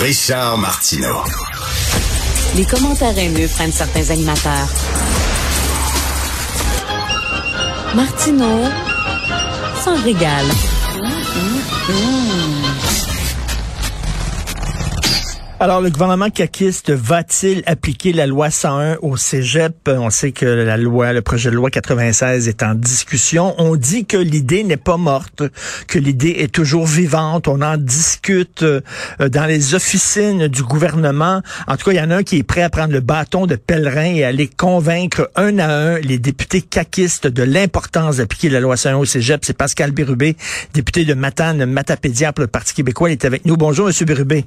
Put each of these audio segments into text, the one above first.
Richard Martineau. Les commentaires haineux prennent certains animateurs. Martineau s'en régale. Alors, le gouvernement caquiste va-t-il appliquer la loi 101 au cégep? On sait que la loi, le projet de loi 96 est en discussion. On dit que l'idée n'est pas morte, que l'idée est toujours vivante. On en discute euh, dans les officines du gouvernement. En tout cas, il y en a un qui est prêt à prendre le bâton de pèlerin et aller convaincre un à un les députés caquistes de l'importance d'appliquer la loi 101 au cégep. C'est Pascal Bérubé, député de Matane, Matapédia pour le Parti québécois. Il est avec nous. Bonjour, Monsieur Bérubé.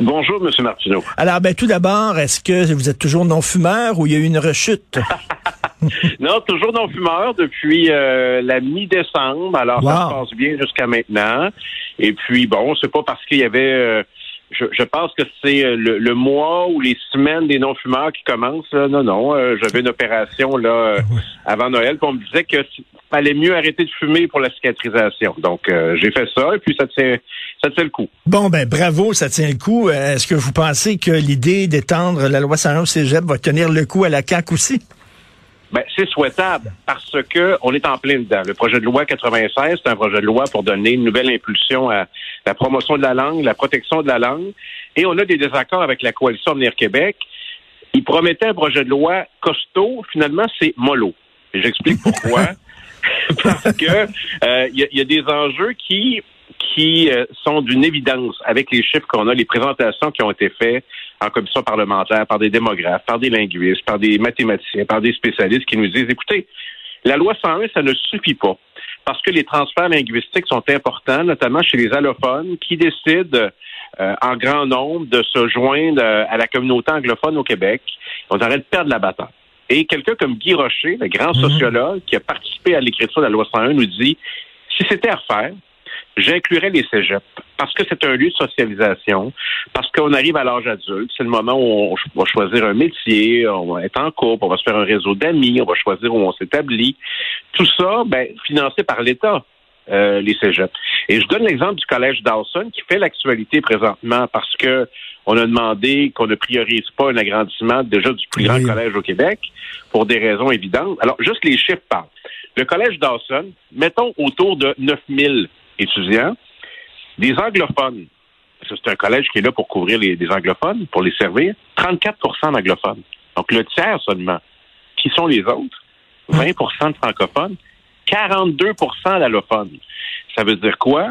Bonjour, M. Martineau. Alors, ben, tout d'abord, est-ce que vous êtes toujours non-fumeur ou il y a eu une rechute? non, toujours non-fumeur depuis euh, la mi-décembre. Alors, ça se passe bien jusqu'à maintenant. Et puis, bon, c'est pas parce qu'il y avait... Euh, je, pense que c'est euh, le, mois ou les semaines des non-fumeurs qui commencent. Non, non, j'avais une opération là ah avant Noël. Puis on me disait que fallait mieux arrêter de fumer pour la cicatrisation. Donc, j'ai fait ça et puis ça tient, ça tient le coup. Bon, ben bravo, ça tient le coup. Est-ce que vous pensez que l'idée d'étendre la loi 101 au cégep va tenir le coup à la CAQ aussi? Ben, c'est souhaitable parce que on est en plein dedans. Le projet de loi 96, c'est un projet de loi pour donner une nouvelle impulsion à la promotion de la langue, la protection de la langue. Et on a des désaccords avec la coalition Avenir Québec. Ils promettaient un projet de loi costaud. Finalement, c'est mollo. Et j'explique pourquoi. parce que euh, il y, a des enjeux qui qui euh, sont d'une évidence avec les chiffres qu'on a, les présentations qui ont été faites en commission parlementaire par des démographes, par des linguistes, par des mathématiciens, par des spécialistes qui nous disent, écoutez, la loi 101, ça ne suffit pas parce que les transferts linguistiques sont importants, notamment chez les allophones qui décident euh, en grand nombre de se joindre euh, à la communauté anglophone au Québec. On arrête de perdre la bataille. Et quelqu'un comme Guy Rocher, le grand mhm. sociologue qui a participé à l'écriture de la loi 101, nous dit, si c'était à refaire, J'inclurais les cégeps parce que c'est un lieu de socialisation, parce qu'on arrive à l'âge adulte, c'est le moment où on va choisir un métier, on va être en couple, on va se faire un réseau d'amis, on va choisir où on s'établit. Tout ça, ben, financé par l'État. Euh, les cégeps. Et je donne l'exemple du collège Dawson qui fait l'actualité présentement parce que on a demandé qu'on ne priorise pas un agrandissement déjà du plus grand collège au Québec pour des raisons évidentes. Alors, juste les chiffres parlent. Le collège Dawson, mettons autour de 9000 étudiants, des anglophones. C'est un collège qui est là pour couvrir les, anglophones, pour les servir. 34% d'anglophones. Donc, le tiers seulement. Qui sont les autres? 20 de francophones, 42% d'allophones. Ça veut dire quoi?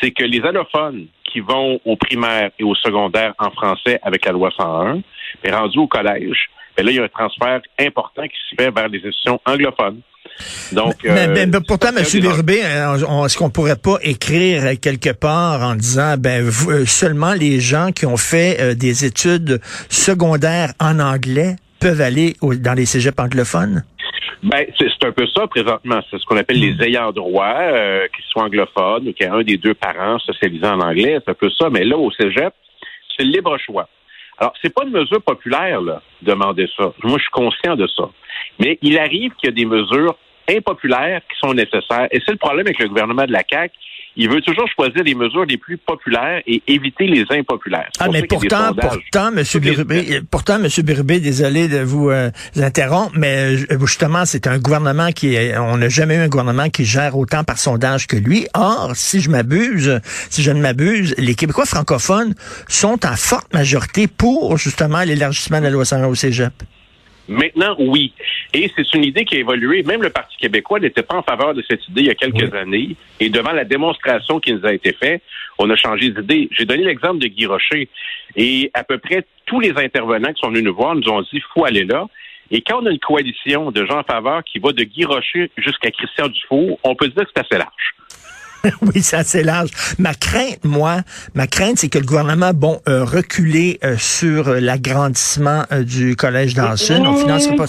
C'est que les allophones qui vont au primaire et au secondaire en français avec la loi 101, mais rendus au collège, ben là, il y a un transfert important qui se fait vers les institutions anglophones. Donc, mais, euh, pourtant, M. Bérubé, euh, est-ce qu'on pourrait pas écrire quelque part en disant, ben euh, seulement les gens qui ont fait des études secondaires en anglais peuvent aller dans les cégeps anglophones? Ben, c'est un peu ça présentement. C'est ce qu'on appelle les hmm. ayants droit, euh, qui soient anglophones ou qui a un des deux parents socialisant en anglais. C'est un peu ça. Mais là, au cégep, c'est le libre choix. Alors, c'est pas une mesure populaire, là, demander ça. Moi, je suis conscient de ça. Mais il arrive qu'il y a des mesures impopulaires qui sont nécessaires. Et c'est le problème avec le gouvernement de la CAQ il veut toujours choisir les mesures les plus populaires et éviter les impopulaires. Ah, mais pourtant, pourtant, Monsieur Bérubé, pourtant, désolé de vous euh, interrompre, mais euh, justement, c'est un gouvernement qui, est, on n'a jamais eu un gouvernement qui gère autant par sondage que lui. Or, si je m'abuse, si je ne m'abuse, les Québécois francophones sont en forte majorité pour justement l'élargissement de la loi 101 au Cégep. Maintenant, oui. Et c'est une idée qui a évolué. Même le Parti québécois n'était pas en faveur de cette idée il y a quelques années. Et devant la démonstration qui nous a été faite, on a changé d'idée. J'ai donné l'exemple de Guy Rocher. Et à peu près tous les intervenants qui sont venus nous voir nous ont dit, faut aller là. Et quand on a une coalition de gens en faveur qui va de Guy Rocher jusqu'à Christian Dufault, on peut dire que c'est assez large. oui, c'est assez large. Ma crainte, moi, ma crainte, c'est que le gouvernement, bon, euh, reculé euh, sur euh, l'agrandissement euh, du collège d'Anson. On financera pas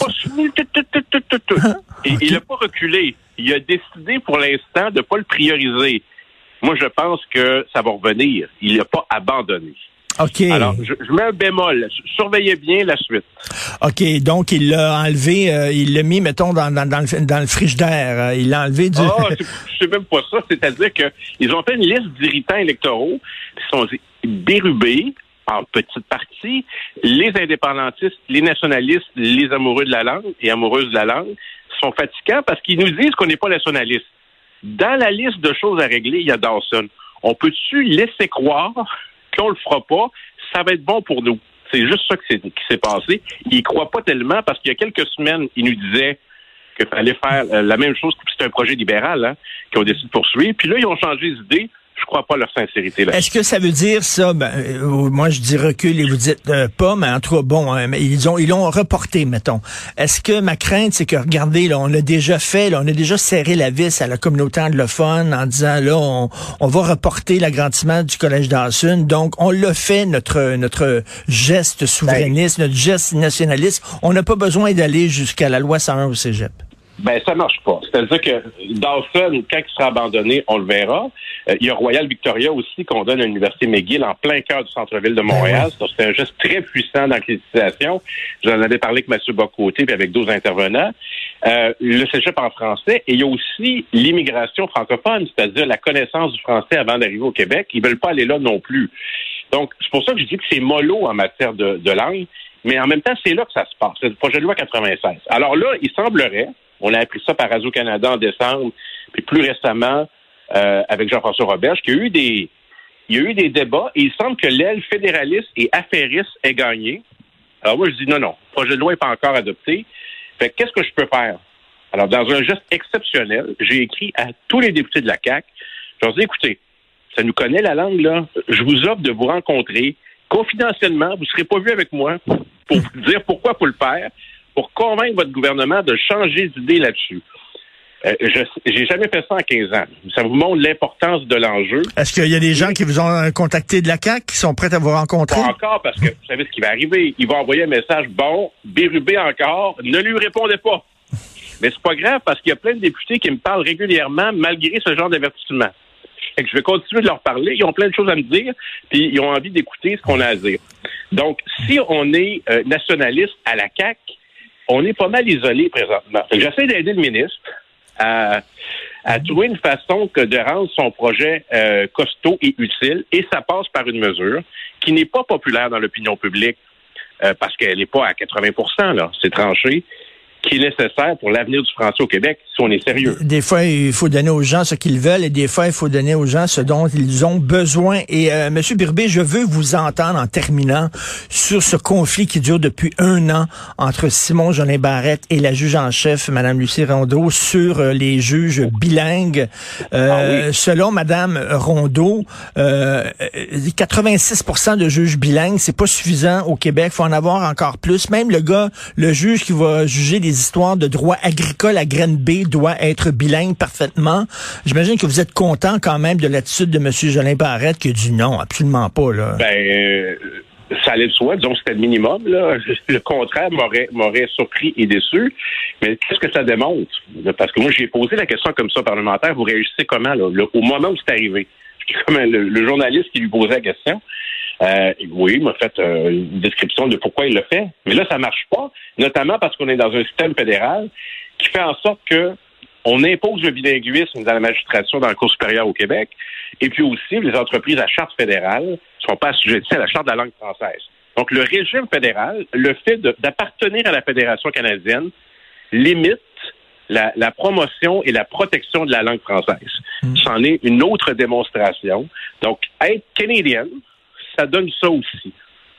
Il n'a pas reculé. Il a décidé pour l'instant de ne pas le prioriser. Moi, je pense que ça va revenir. Il n'a pas abandonné. OK. Alors, je, je mets un bémol. Surveillez bien la suite. OK, donc il l'a enlevé, euh, il l'a mis, mettons, dans, dans, dans, le, dans le frigidaire. Euh, il l'a enlevé du... Ah, c'est- c'est même pas ça. C'est-à-dire qu'ils ont fait une liste d'irritants électoraux qui sont dérubés en petites parties. Les indépendantistes, les nationalistes, les amoureux de la langue et amoureuses de la langue sont fatigants parce qu'ils nous disent qu'on n'est pas nationaliste. Dans la liste de choses à régler, il y a Dawson. On peut-tu laisser croire qu'on le fera pas? Ça va être bon pour nous. C'est juste ça qui s'est- passé. Ils y croient pas tellement parce qu'il y a quelques semaines, ils nous disaient qu'il fallait faire euh, la même chose. puis C'est un projet libéral hein, qu'ils ont décidé de poursuivre. Puis là, ils ont changé d'idée. Je crois pas à leur sincérité là. Est-ce que ça veut dire ça? Ben, euh, moi, je dis recul et vous dites euh, pas, mais en tout cas, bon, hein, mais ils ont ils l'ont reporté, mettons. Est-ce que ma crainte, c'est que regardez, là, on a déjà fait, là, on a déjà serré la vis à la communauté anglophone en disant là, on, on va reporter l'agrandissement du collège d'Anson. Donc, on l'a fait notre notre geste souverainiste, notre geste nationaliste. On n'a pas besoin d'aller jusqu'à la loi 101 au Cégep. Ben, ça marche pas. C'est-à-dire que Dawson, quand il sera abandonné, on le verra. Euh, il y a Royal Victoria aussi qu'on donne à l'Université McGill en plein cœur du centre-ville de Montréal. Donc, C'est un geste très puissant dans l'utilisation. J'en avais parlé avec M. Bocoté puis avec d'autres intervenants. Euh, le cégep en français. Et il y a aussi l'immigration francophone, c'est-à-dire la connaissance du français avant d'arriver au Québec. Ils veulent pas aller là non plus. Donc, c'est pour ça que je dis que c'est mollo en matière de, de langue. Mais en même temps, c'est là que ça se passe. C'est le projet de loi 96. Alors là, il semblerait, on a appris ça par Radio-Canada en décembre, puis plus récemment euh, avec Jean-François Roberge, qu'il y a eu des il y a eu des débats et il semble que l'aile fédéraliste et affairiste ait gagné. Alors moi, je dis non, non, le projet de loi n'est pas encore adopté. Fait que qu'est-ce que je peux faire? Alors, dans un geste exceptionnel, j'ai écrit à tous les députés de la CAQ, je leur dis, écoutez, ça nous connaît la langue, là. Je vous offre de vous rencontrer confidentiellement. Vous ne serez pas vu avec moi pour vous dire pourquoi faut le faire, pour convaincre votre gouvernement de changer d'idée là-dessus. Euh, je j'ai jamais fait ça en 15 ans. Ça vous montre l'importance de l'enjeu. Est-ce qu'il y a des gens qui vous ont euh, contacté de la CAQ qui sont prêts à vous rencontrer? Pas encore, parce que vous savez ce qui va arriver. Il va envoyer un message, bon, Bérubé encore, ne lui répondez pas. Mais c'est pas grave, parce qu'il y a plein de députés qui me parlent régulièrement malgré ce genre d'avertissement. Fait que je vais continuer de leur parler. Ils ont plein de choses à me dire, puis ils ont envie d'écouter ce qu'on a à dire. Donc, si on est euh, nationaliste à la CAQ, on est pas mal isolé présentement. J'essaie d'aider le ministre à, à trouver une façon que de rendre son projet euh, costaud et utile, et ça passe par une mesure qui n'est pas populaire dans l'opinion publique euh, parce qu'elle n'est pas à 80 là, c'est tranché, qui est nécessaire pour l'avenir du français au Québec si on est sérieux. Des fois, il faut donner aux gens ce qu'ils veulent et des fois, il faut donner aux gens ce dont ils ont besoin. Et euh, Monsieur Birbé, je veux vous entendre en terminant sur ce conflit qui dure depuis un an entre Simon Jolin Barrette et la juge en chef, Madame Lucie Rondeau, sur euh, les juges bilingues. Euh, Ah oui. Selon Madame Rondeau, euh, 86% de juges bilingues, c'est pas suffisant au Québec. faut en avoir encore plus. Même le gars, le juge qui va juger des histoires de droit agricole à graine B doit être bilingue parfaitement. J'imagine que vous êtes content quand même de l'attitude de M. Jolin Barrette qui a dit non, absolument pas. Là. Ben, euh, ça allait de soi, disons c'était le minimum. Le contraire m'aurait surpris et déçu. Mais qu'est-ce que ça démontre? Parce que moi, j'ai posé la question comme ça parlementaire. Vous réagissez comment là, au moment où c'est arrivé? Le journaliste qui lui posait la question. Euh, oui, il m'a fait euh, une description de pourquoi il le fait. Mais là, ça marche pas, notamment parce qu'on est dans un système fédéral qui fait en sorte que on impose le bilinguisme dans la magistrature dans le cours supérieur au Québec, et puis aussi les entreprises à charte fédérale ne sont pas assujetties à la charte de la langue française. Donc le régime fédéral, le fait d'appartenir à la Fédération canadienne, limite la, la promotion et la protection de la langue française. C'en est une autre démonstration. Donc, être canadienne, ça donne ça aussi.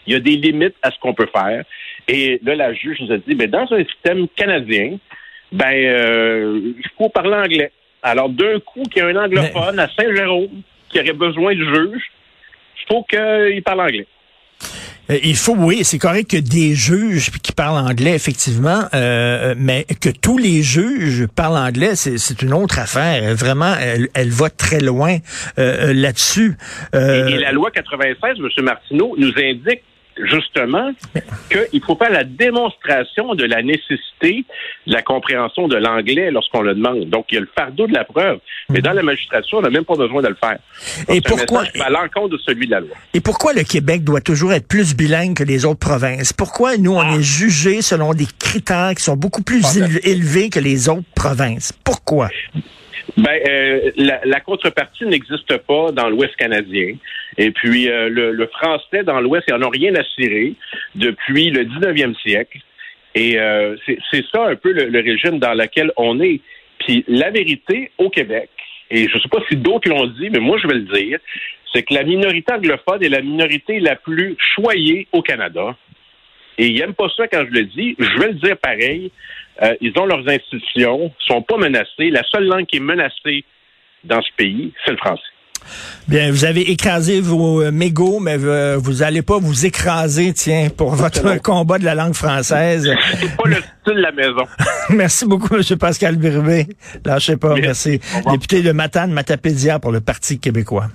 Il y a des limites à ce qu'on peut faire. Et là, la juge nous a dit, ben, dans un système canadien, ben, euh, il faut parler anglais. Alors, d'un coup, qu'il y a un anglophone à Saint-Jérôme qui aurait besoin du juge, il faut qu'il parle anglais. Euh, il faut, oui, c'est correct que des juges qui parlent anglais, effectivement, euh, mais que tous les juges parlent anglais, c'est une autre affaire. Vraiment, elle, elle va très loin euh, là-dessus. Et, et, la loi 96, M. Martineau, nous indique justement qu'il faut faire la démonstration de la nécessité de la compréhension de l'anglais lorsqu'on le demande. Donc, il y a le fardeau de la preuve. Mais dans la magistrature, on n'a même pas besoin de le faire. et pourquoi à l'encontre de celui de la loi. Et pourquoi le Québec doit toujours être plus bilingue que les autres provinces? Pourquoi nous on ah. est jugé selon des critères qui sont beaucoup plus élevés que les autres provinces? Pourquoi? Ben, euh, la, contrepartie n'existe pas dans l'Ouest canadien. Et puis, euh, le, le, français dans l'Ouest, ils n'en ont rien à cirer depuis le 19e siècle. Et euh, c'est ça un peu le, régime dans lequel on est. Puis la vérité au Québec, et je ne sais pas si d'autres l'ont dit, mais moi je vais le dire, c'est que la minorité anglophone est la minorité la plus choyée au Canada. Et ils n'aiment pas ça quand je le dis. Je vais le dire pareil. Euh, ils ont leurs institutions, sont pas menacés. La seule langue qui est menacée dans ce pays, c'est le français. Bien, vous avez écrasé vos euh, mégots, mais euh, vous n'allez pas vous écraser, tiens, pour votre combat de la langue française. C'est pas le style de la maison. merci beaucoup, M. Pascal Birubé. Lâchez pas, merci. merci. Député de Matane, Matapédia pour le Parti québécois.